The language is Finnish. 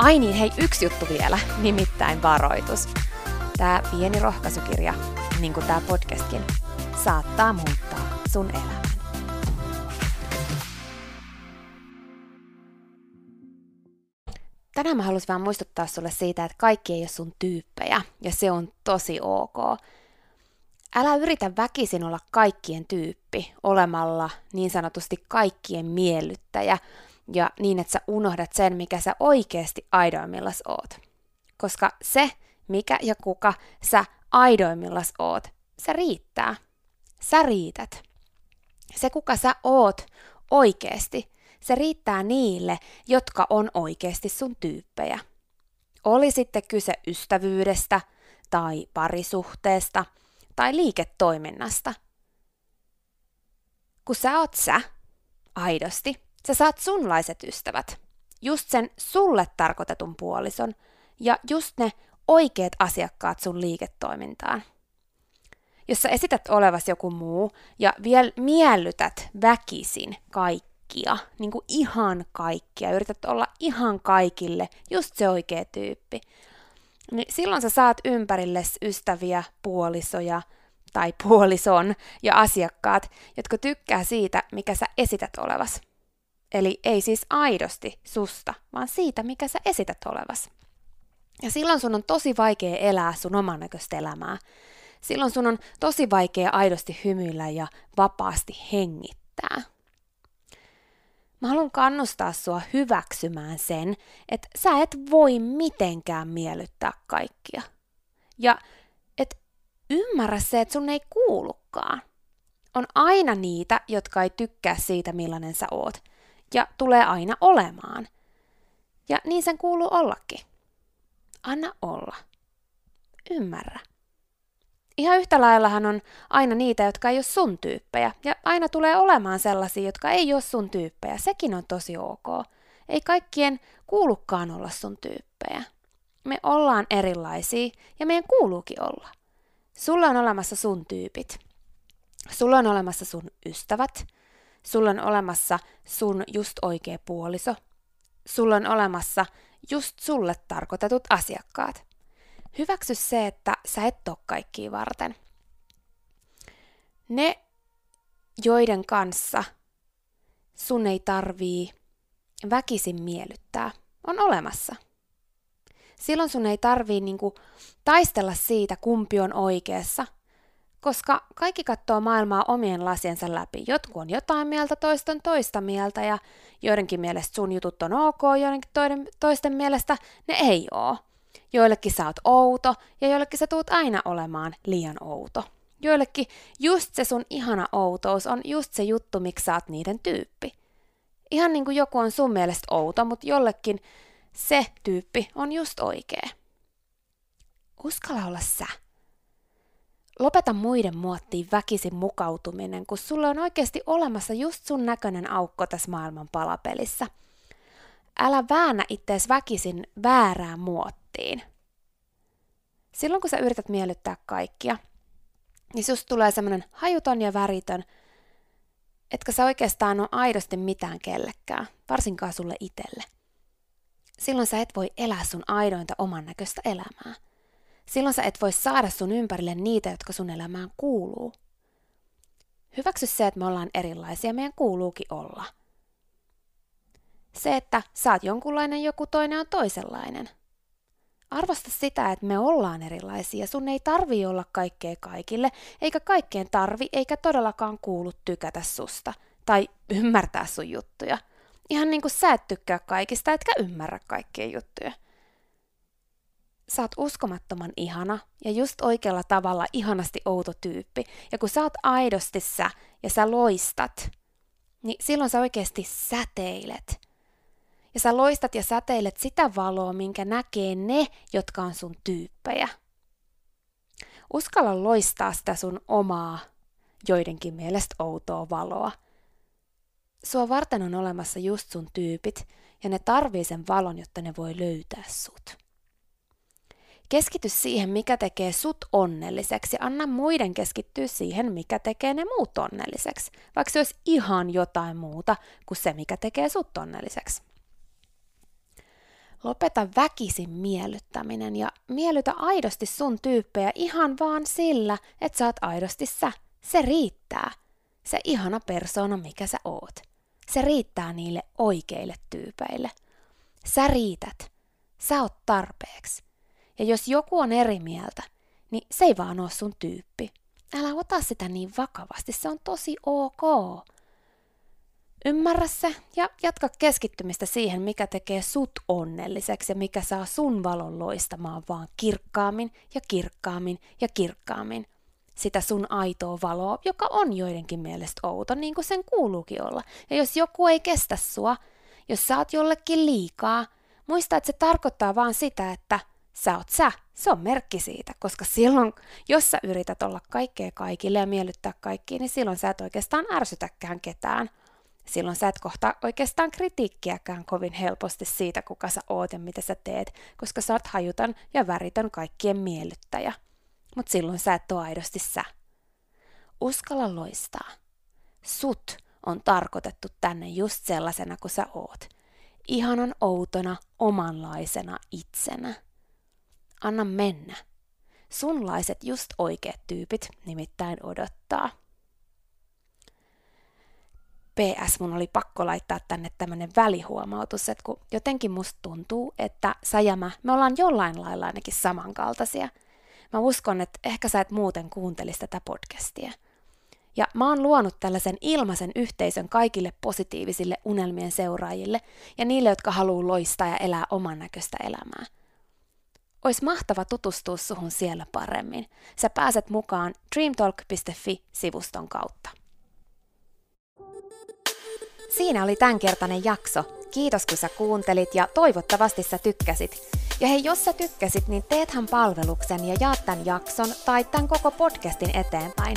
Ai niin, hei, yksi juttu vielä, nimittäin varoitus. Tämä pieni rohkaisukirja, niin kuin tämä podcastkin, saattaa muuttaa sun elämän. Tänään mä haluaisin vaan muistuttaa sulle siitä, että kaikki ei ole sun tyyppejä, ja se on tosi ok. Älä yritä väkisin olla kaikkien tyyppi, olemalla niin sanotusti kaikkien miellyttäjä, ja niin, että sä unohdat sen, mikä sä oikeasti aidoimmillas oot. Koska se, mikä ja kuka sä aidoimmillas oot, se riittää. Sä riität. Se, kuka sä oot oikeasti, se riittää niille, jotka on oikeasti sun tyyppejä. Oli sitten kyse ystävyydestä tai parisuhteesta tai liiketoiminnasta. Kun sä oot sä, aidosti, Sä saat sunlaiset ystävät, just sen sulle tarkoitetun puolison ja just ne oikeat asiakkaat sun liiketoimintaan. Jos sä esität olevas joku muu ja vielä miellytät väkisin kaikkia, niin kuin ihan kaikkia, yrität olla ihan kaikille just se oikea tyyppi, niin silloin sä saat ympärilles ystäviä, puolisoja tai puolison ja asiakkaat, jotka tykkää siitä, mikä sä esität olevas. Eli ei siis aidosti susta, vaan siitä, mikä sä esität olevas. Ja silloin sun on tosi vaikea elää sun oman näköistä elämää. Silloin sun on tosi vaikea aidosti hymyillä ja vapaasti hengittää. Mä haluan kannustaa sua hyväksymään sen, että sä et voi mitenkään miellyttää kaikkia. Ja et ymmärrä se, että sun ei kuulukaan. On aina niitä, jotka ei tykkää siitä, millainen sä oot ja tulee aina olemaan. Ja niin sen kuuluu ollakin. Anna olla. Ymmärrä. Ihan yhtä laillahan on aina niitä, jotka ei ole sun tyyppejä, ja aina tulee olemaan sellaisia, jotka ei ole sun tyyppejä. Sekin on tosi ok. Ei kaikkien kuulukaan olla sun tyyppejä. Me ollaan erilaisia, ja meidän kuuluukin olla. Sulla on olemassa sun tyypit. Sulla on olemassa sun ystävät, Sulla on olemassa sun just oikea puoliso. Sulla on olemassa just sulle tarkoitetut asiakkaat. Hyväksy se, että sä et ole kaikkia varten. Ne, joiden kanssa sun ei tarvii väkisin miellyttää, on olemassa. Silloin sun ei tarvii niinku taistella siitä, kumpi on oikeassa, koska kaikki katsoo maailmaa omien lasiensa läpi. Jotkut on jotain mieltä, toisten toista mieltä ja joidenkin mielestä sun jutut on ok, joidenkin toiden, toisten mielestä ne ei oo. Joillekin sä oot outo ja joillekin sä tuut aina olemaan liian outo. Joillekin just se sun ihana outous on just se juttu, miksi sä oot niiden tyyppi. Ihan niin kuin joku on sun mielestä outo, mutta jollekin se tyyppi on just oikea. Uskalla olla sä. Lopeta muiden muottiin väkisin mukautuminen, kun sulla on oikeasti olemassa just sun näköinen aukko tässä maailman palapelissä. Älä väännä ittees väkisin väärään muottiin. Silloin kun sä yrität miellyttää kaikkia, niin susta tulee semmoinen hajuton ja väritön, etkä sä oikeastaan ole aidosti mitään kellekään, varsinkaan sulle itselle. Silloin sä et voi elää sun aidointa oman näköistä elämää. Silloin sä et voi saada sun ympärille niitä, jotka sun elämään kuuluu. Hyväksy se, että me ollaan erilaisia, meidän kuuluukin olla. Se, että sä oot jonkunlainen, joku toinen on toisenlainen. Arvosta sitä, että me ollaan erilaisia. Sun ei tarvi olla kaikkea kaikille, eikä kaikkeen tarvi, eikä todellakaan kuulu tykätä susta tai ymmärtää sun juttuja. Ihan niin kuin sä et tykkää kaikista, etkä ymmärrä kaikkia juttuja sä oot uskomattoman ihana ja just oikealla tavalla ihanasti outo tyyppi. Ja kun sä oot aidosti sä ja sä loistat, niin silloin sä oikeasti säteilet. Ja sä loistat ja säteilet sitä valoa, minkä näkee ne, jotka on sun tyyppejä. Uskalla loistaa sitä sun omaa, joidenkin mielestä outoa valoa. Sua varten on olemassa just sun tyypit, ja ne tarvii sen valon, jotta ne voi löytää sut. Keskity siihen, mikä tekee sut onnelliseksi anna muiden keskittyä siihen, mikä tekee ne muut onnelliseksi, vaikka se olisi ihan jotain muuta kuin se, mikä tekee sut onnelliseksi. Lopeta väkisin miellyttäminen ja miellytä aidosti sun tyyppejä ihan vaan sillä, että sä oot aidosti sä. Se riittää. Se ihana persoona, mikä sä oot. Se riittää niille oikeille tyypeille. Sä riität. Sä oot tarpeeksi. Ja jos joku on eri mieltä, niin se ei vaan ole sun tyyppi. Älä ota sitä niin vakavasti, se on tosi ok. Ymmärrä se ja jatka keskittymistä siihen, mikä tekee sut onnelliseksi ja mikä saa sun valon loistamaan vaan kirkkaammin ja kirkkaammin ja kirkkaammin. Sitä sun aitoa valoa, joka on joidenkin mielestä outo, niin kuin sen kuuluukin olla. Ja jos joku ei kestä sua, jos sä oot jollekin liikaa, muista, että se tarkoittaa vaan sitä, että sä oot sä. Se on merkki siitä, koska silloin, jos sä yrität olla kaikkea kaikille ja miellyttää kaikkia, niin silloin sä et oikeastaan ärsytäkään ketään. Silloin sä et kohta oikeastaan kritiikkiäkään kovin helposti siitä, kuka sä oot ja mitä sä teet, koska sä oot hajutan ja väritön kaikkien miellyttäjä. Mut silloin sä et ole aidosti sä. Uskalla loistaa. Sut on tarkoitettu tänne just sellaisena kuin sä oot. Ihanan outona, omanlaisena itsenä anna mennä. Sunlaiset just oikeat tyypit nimittäin odottaa. PS, mun oli pakko laittaa tänne tämmönen välihuomautus, että kun jotenkin musta tuntuu, että sä ja mä, me ollaan jollain lailla ainakin samankaltaisia. Mä uskon, että ehkä sä et muuten kuuntelisi tätä podcastia. Ja mä oon luonut tällaisen ilmaisen yhteisön kaikille positiivisille unelmien seuraajille ja niille, jotka haluaa loistaa ja elää oman näköistä elämää. Ois mahtava tutustua suhun siellä paremmin. Sä pääset mukaan dreamtalk.fi-sivuston kautta. Siinä oli tämänkertainen jakso. Kiitos kun sä kuuntelit ja toivottavasti sä tykkäsit. Ja hei, jos sä tykkäsit, niin teethän palveluksen ja jaat tämän jakson tai tämän koko podcastin eteenpäin.